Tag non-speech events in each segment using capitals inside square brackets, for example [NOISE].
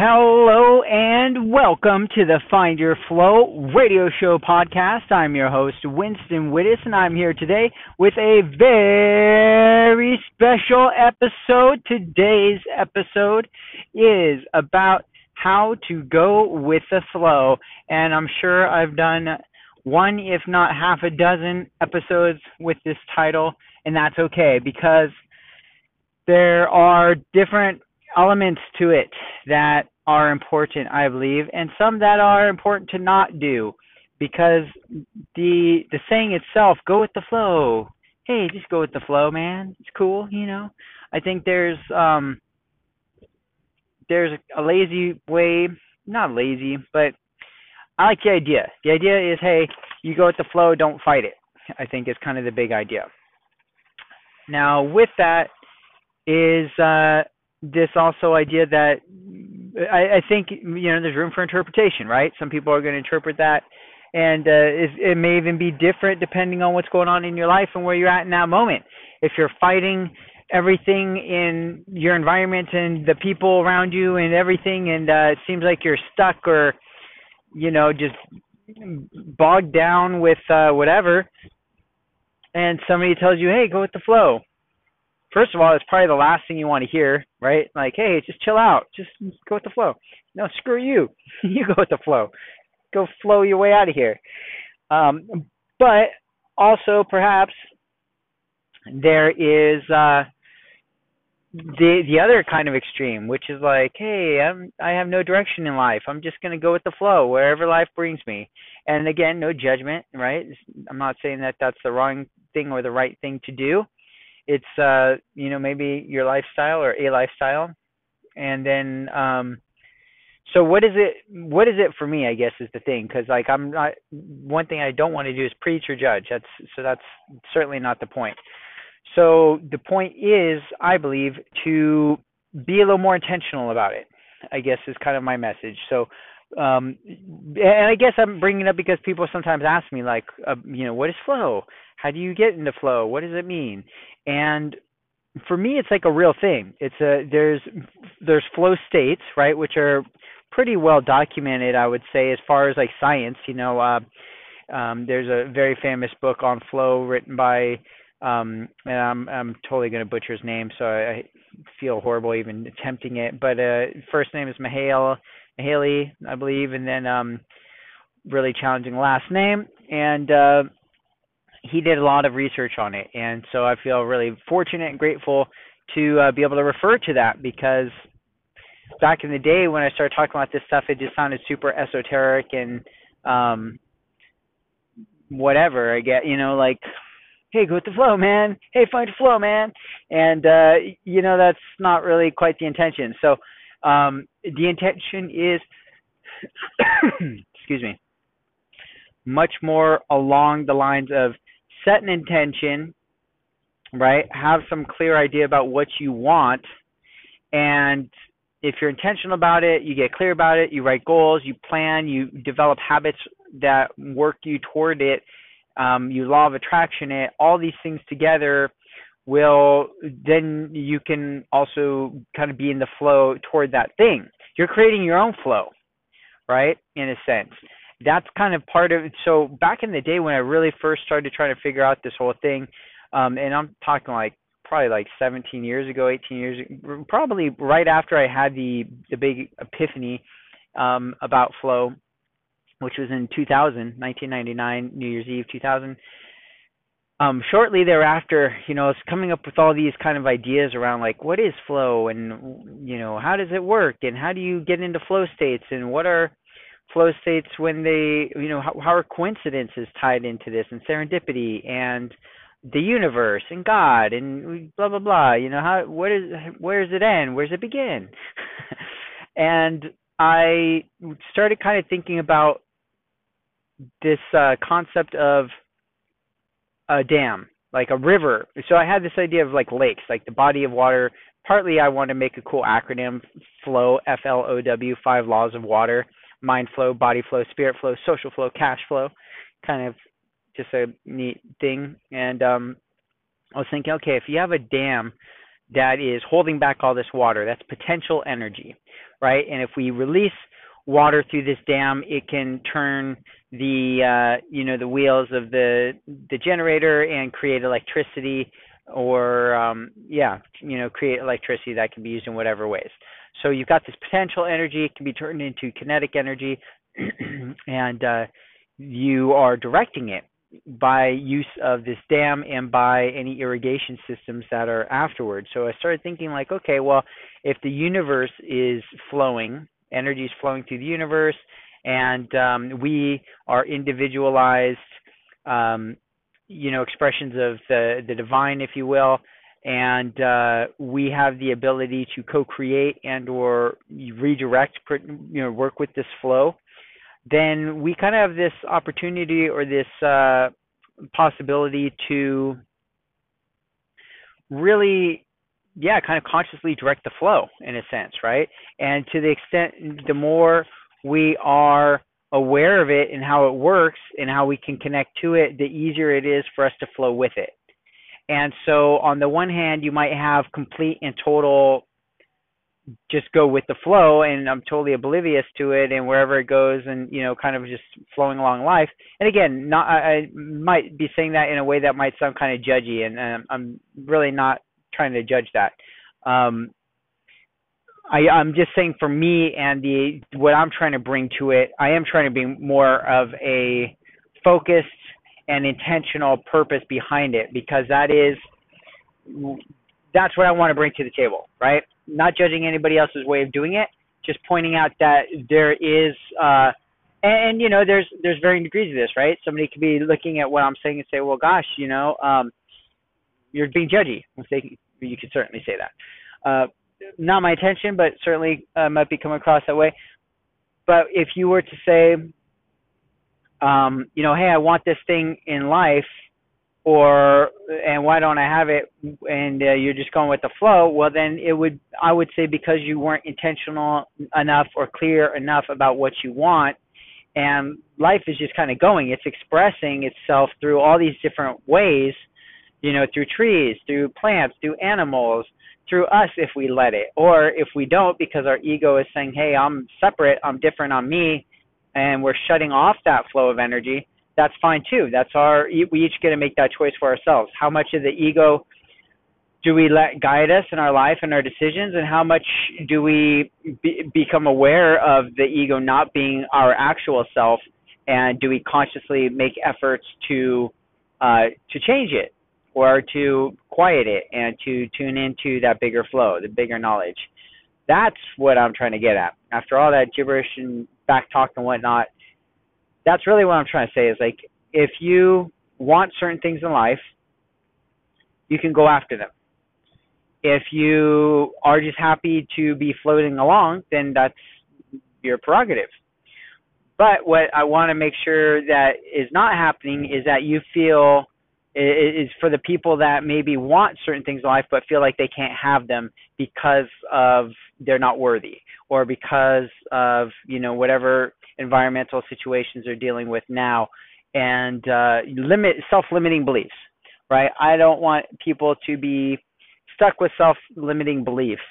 Hello and welcome to the Find Your Flow radio show podcast. I'm your host, Winston Wittes, and I'm here today with a very special episode. Today's episode is about how to go with the flow, and I'm sure I've done one, if not half a dozen episodes with this title, and that's okay because there are different elements to it that are important, I believe, and some that are important to not do because the the saying itself, go with the flow. Hey, just go with the flow, man. It's cool, you know. I think there's um there's a lazy way, not lazy, but I like the idea. The idea is, hey, you go with the flow, don't fight it. I think is kind of the big idea. Now, with that is uh, this also idea that I, I think you know there's room for interpretation, right? Some people are going to interpret that, and uh, it, it may even be different depending on what's going on in your life and where you're at in that moment. If you're fighting everything in your environment and the people around you and everything, and uh, it seems like you're stuck or you know just bogged down with uh, whatever, and somebody tells you, "Hey, go with the flow." First of all, it's probably the last thing you want to hear, right? Like, hey, just chill out, just go with the flow. No, screw you. [LAUGHS] you go with the flow. Go flow your way out of here. Um, but also, perhaps there is uh, the the other kind of extreme, which is like, hey, I'm I have no direction in life. I'm just gonna go with the flow wherever life brings me. And again, no judgment, right? I'm not saying that that's the wrong thing or the right thing to do it's uh you know maybe your lifestyle or a lifestyle. And then um so what is it what is it for me i guess is the thing. Because like i'm not one thing i don't want to do is preach or judge. That's so that's certainly not the point. So the point is i believe to be a little more intentional about it i guess is kind of my message. So um and i guess i'm bringing it up because people sometimes ask me like uh, you know what is flow? How do you get into flow? What does it mean and for me it's like a real thing. It's a there's there's flow states right which are pretty well documented i would say as far as like science. You know uh um there's a very famous book on flow written by um and i'm i'm totally going to butcher his name so i, I feel horrible even attempting it. But uh first name is Mihaly Mihaly i believe and then um really challenging last name. And uh he did a lot of research on it, and so I feel really fortunate and grateful to uh, be able to refer to that because back in the day when I started talking about this stuff, it just sounded super esoteric and um whatever. I get, you know, like, hey, go with the flow, man. Hey, find the flow, man. And uh, you know, that's not really quite the intention. So um the intention is [COUGHS] excuse me much more along the lines of set an intention, right? Have some clear idea about what you want. And if you're intentional about it, you get clear about it, you write goals, you plan, you develop habits that work you toward it, um, you law of attraction it, all these things together will then you can also kind of be in the flow toward that thing. You're creating your own flow, right? In a sense that's kind of part of it. So back in the day when I really first started trying to figure out this whole thing, um, and I'm talking like probably like 17 years ago, 18 years, probably right after I had the the big epiphany um, about flow, which was in 2000, 1999, New Year's Eve, 2000. Um, shortly thereafter, you know, it's coming up with all these kind of ideas around like what is flow and you know how does it work and how do you get into flow states and what are flow states when they you know how, how are coincidences tied into this and serendipity and the universe and God and blah blah blah. You know how what is where does it end? Where does it begin? [LAUGHS] and I started kind of thinking about this uh, concept of a dam, like a river. So I had this idea of like lakes, like the body of water. Partly I want to make a cool acronym, flow, F L O W, five laws of water mind flow, body flow, spirit flow, social flow, cash flow, kind of just a neat thing. And um, I was thinking, okay, if you have a dam that is holding back all this water. That's potential energy, right? And if we release water through this dam, it can turn the uh, you know the wheels of the the generator and create electricity, or um, yeah, you know create electricity that can be used in whatever ways. So you've got this potential energy; it can be turned into kinetic energy, [CLEARS THROAT] and uh, you are directing it by use of this dam and by any irrigation systems that are afterwards. So I started thinking like, okay, well, if the universe is flowing, energy is flowing through the universe, and um, we are individualized, um, you know, expressions of the the divine, if you will, and uh, we have the ability to co-create and or redirect, you know, work with this flow. Then we kind of have this opportunity or this uh, possibility to really yeah kind of consciously direct the flow in a sense right? And to the extent the more we are aware of it and how it works and how we can connect to it the easier it is for us to flow with it and so on the one hand you might have complete and total just go with the flow and I'm totally oblivious to it and wherever it goes and you know kind of just flowing along life. And again, not I, might be saying that in a way that might sound kind of judgy and, and I'm really not trying to judge that. Um, I, I'm just saying for me and the what I'm trying to bring to it, I am trying to be more of a focused and intentional purpose behind it because that is that's what I want to bring to the table, right? not judging anybody else's way of doing it, just pointing out that there is uh and, and you know there's there's varying degrees of this, right? Somebody could be looking at what I'm saying and say, "Well, gosh, you know, um you're being judgy." They, you could certainly say that. Uh not my intention, but certainly uh, might be coming across that way. But if you were to say, um, you know, hey, I want this thing in life, or and why don't I have it and uh, you're just going with the flow well then it would I would say because you weren't intentional enough or clear enough about what you want and life is just kind of going it's expressing itself through all these different ways you know through trees through plants through animals through us if we let it or if we don't because our ego is saying hey I'm separate I'm different I'm me and we're shutting off that flow of energy that's fine too. That's our we each get to make that choice for ourselves. How much of the ego do we let guide us in our life and our decisions, and how much do we be, become aware of the ego not being our actual self, and do we consciously make efforts to uh, to change it or to quiet it and to tune into that bigger flow, the bigger knowledge? That's what I'm trying to get at. After all that gibberish and back talk and whatnot, that's really what I'm trying to say is like if you want certain things in life, you can go after them. If you are just happy to be floating along, then that's your prerogative. But what I want to make sure that is not happening is that you feel is for the people that maybe want certain things in life but feel like they can't have them because of they're not worthy or because of you know whatever environmental situations they're dealing with now. And uh, limit self-limiting beliefs right? I don't want people to be stuck with self-limiting beliefs.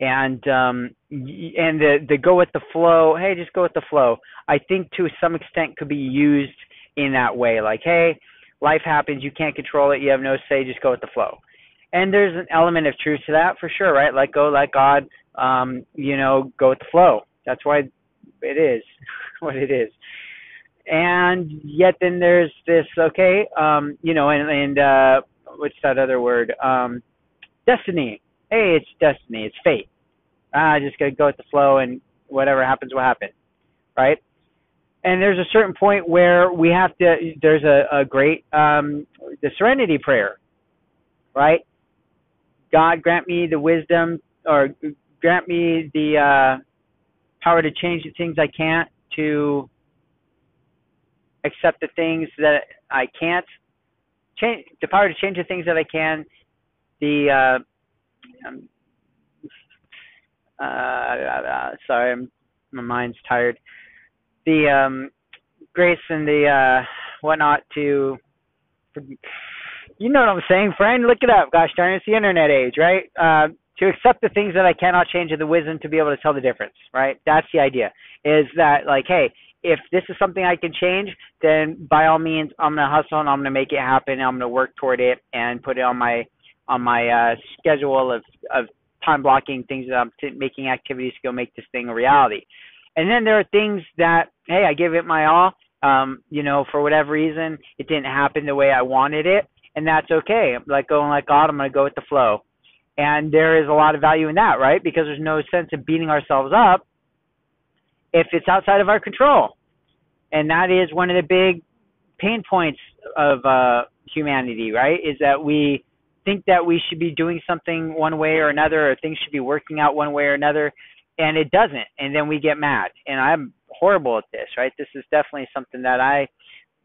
And um and the the go with the flow hey just go with the flow. I think to some extent could be used in that way. Like hey life happens you can't control it you have no say just go with the flow and there's an element of truth to that for sure right let go let god um you know go with the flow that's why it is [LAUGHS] what it is. And yet then there's this okay, um, you know, and and uh what's that other word? Um destiny. Hey, it's destiny, it's fate. Ah, I just gotta go with the flow and whatever happens will happen. Right? And there's a certain point where we have to there's a, a great um the serenity prayer. Right? God grant me the wisdom or grant me the uh power to change the things I can't, to accept the things that I can't, change the power to change the things that I can, the uh, um, uh, sorry, I'm, my mind's tired. The um, grace and the uh, whatnot to you know what I'm saying, friend. Look it up. Gosh darn, it's the internet age, right? Uh, to accept the things that I cannot change and the wisdom to be able to tell the difference, right? That's the idea. Is that like, hey, if this is something I can change, then by all means, I'm gonna hustle and I'm gonna make it happen. I'm gonna work toward it and put it on my on my uh, schedule of of time blocking things that I'm t- making activities to go make this thing a reality. And then there are things that, hey, I give it my all. Um, you know, for whatever reason, it didn't happen the way I wanted it, and that's okay. Like going like God, I'm gonna go with the flow. And there is a lot of value in that, right? Because there's no sense of beating ourselves up if it's outside of our control. And that is one of the big pain points of uh, humanity, right? Is that we think that we should be doing something one way or another, or things should be working out one way or another, and it doesn't. And then we get mad. And I'm horrible at this, right? This is definitely something that I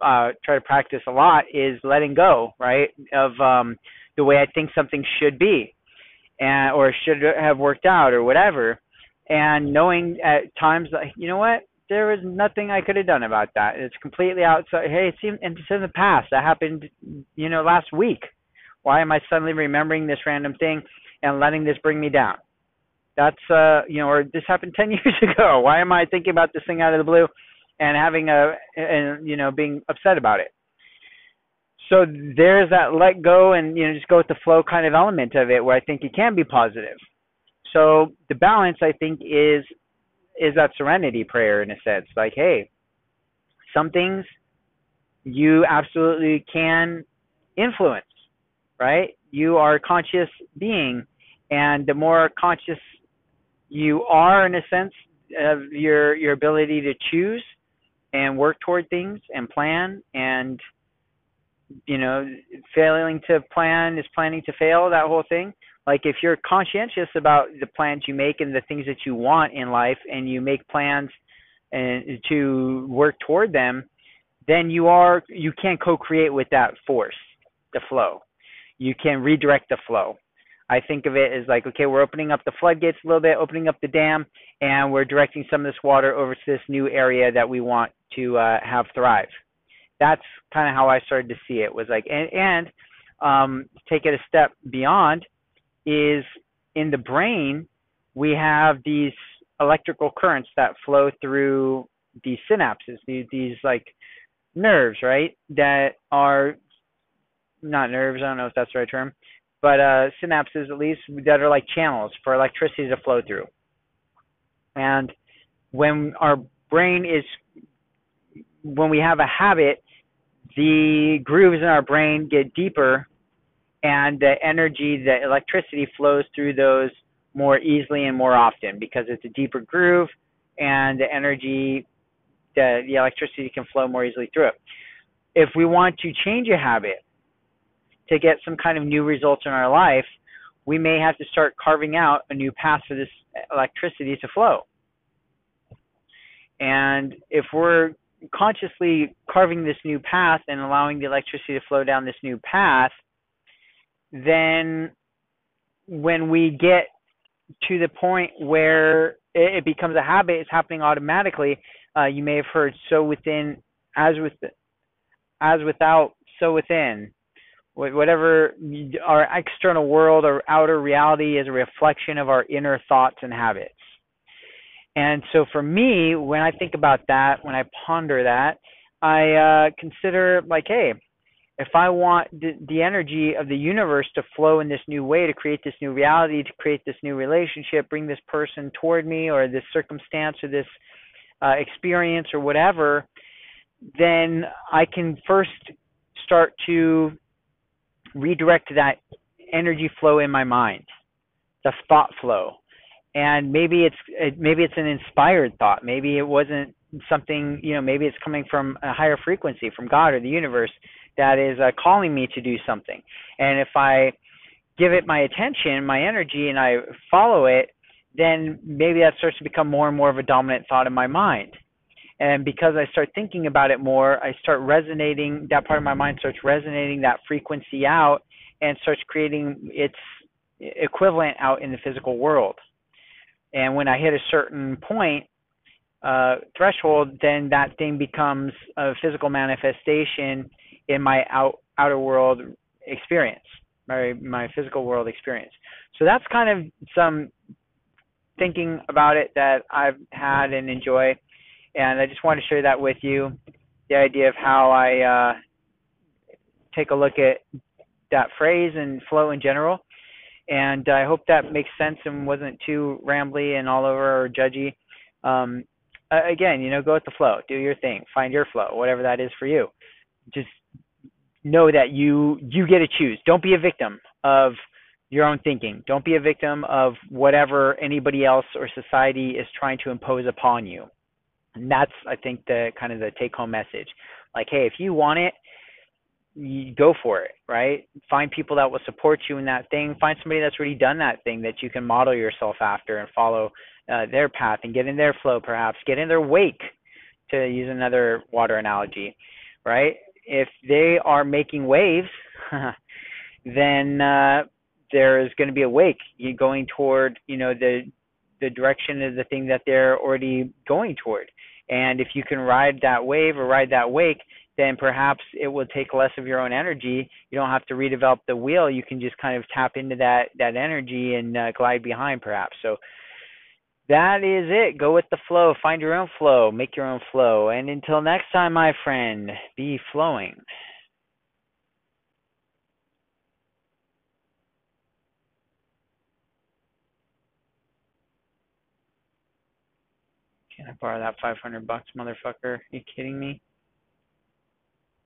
uh, try to practice a lot is letting go, right, of um, the way I think something should be and or should have worked out or whatever and knowing at times like you know what there was nothing I could have done about that. It's completely outside. Hey, it's in, it's in the past. That happened, you know, last week. Why am I suddenly remembering this random thing and letting this bring me down? That's uh, you know, or this happened ten [LAUGHS] years ago. Why am I thinking about this thing out of the blue and having a and you know being upset about it? so there's that let go and you know just go with the flow kind of element of it where I think it can be positive. So the balance I think is is that serenity prayer in a sense. Like, hey, some things you absolutely can influence, right? You are a conscious being, and the more conscious you are, in a sense, of your your ability to choose and work toward things and plan and you know, failing to plan is planning to fail, that whole thing. Like if you're conscientious about the plans you make and the things that you want in life and you make plans and to work toward them, then you are you can co-create with that force, the flow. You can redirect the flow. I think of it as like, okay, we're opening up the floodgates a little bit, opening up the dam, and we're directing some of this water over to this new area that we want to uh, have thrive. That's kind of how I started to see it was like and and um, take it a step beyond is in the brain we have these electrical currents that flow through these synapses these, these like nerves right that are not nerves I don't know if that's the right term but uh, synapses at least that are like channels for electricity to flow through and when our brain is when we have a habit the grooves in our brain get deeper and the energy, the electricity flows through those more easily and more often because it's a deeper groove and the energy, the, the electricity can flow more easily through it. If we want to change a habit to get some kind of new results in our life, we may have to start carving out a new path for this electricity to flow. And if we're consciously carving this new path and allowing the electricity to flow down this new path, then when we get to the point where it, becomes a habit, it's happening automatically. Uh, you may have heard "so within, as with, as without, so within." Whatever our external world or outer reality is a reflection of our inner thoughts and habits. And so for me, when I think about that, when I ponder that, I uh, consider like, hey, if I want the, the energy of the universe to flow in this new way, to create this new reality, to create this new relationship, bring this person toward me, or this circumstance, or this uh, experience, or whatever, then I can first start to redirect that energy flow in my mind, the thought flow. And maybe it's maybe it's an inspired thought. Maybe it wasn't something you know maybe it's coming from a higher frequency from god or the universe that is uh, calling me to do something. And if i give it my attention my energy and i follow it then maybe that starts to become more and more of a dominant thought in my mind and because i start thinking about it more i start resonating that part of my mind starts resonating that frequency out and starts creating its equivalent out in the physical world and when I hit a certain point uh, threshold, then that thing becomes a physical manifestation in my out outer world experience, my my physical world experience. So that's kind of some thinking about it that I've had and enjoy, and I just wanted to share that with you. The idea of how I uh, take a look at that phrase and flow in general. And I hope that makes sense and wasn't too rambly and all over or judgy. Um, again, you know, go with the flow, do your thing, find your flow, whatever that is for you. Just know that you you get to choose. Don't be a victim of your own thinking. Don't be a victim of whatever anybody else or society is trying to impose upon you. And that's I think the kind of the take home message. Like, hey, if you want it, you go for it, right? Find people that will support you in that thing. Find somebody that's already done that thing that you can model yourself after and follow uh, their path and get in their flow, perhaps get in their wake, to use another water analogy, right? If they are making waves, [LAUGHS] then uh, there is going to be a wake going toward, you know, the the direction of the thing that they're already going toward. And if you can ride that wave or ride that wake, then perhaps it will take less of your own energy. You don't have to redevelop the wheel. You can just kind of tap into that that energy and uh, glide behind, perhaps. So that is it. Go with the flow. Find your own flow. Make your own flow. And until next time, my friend, be flowing. Can I borrow that 500 bucks, motherfucker? Are you kidding me?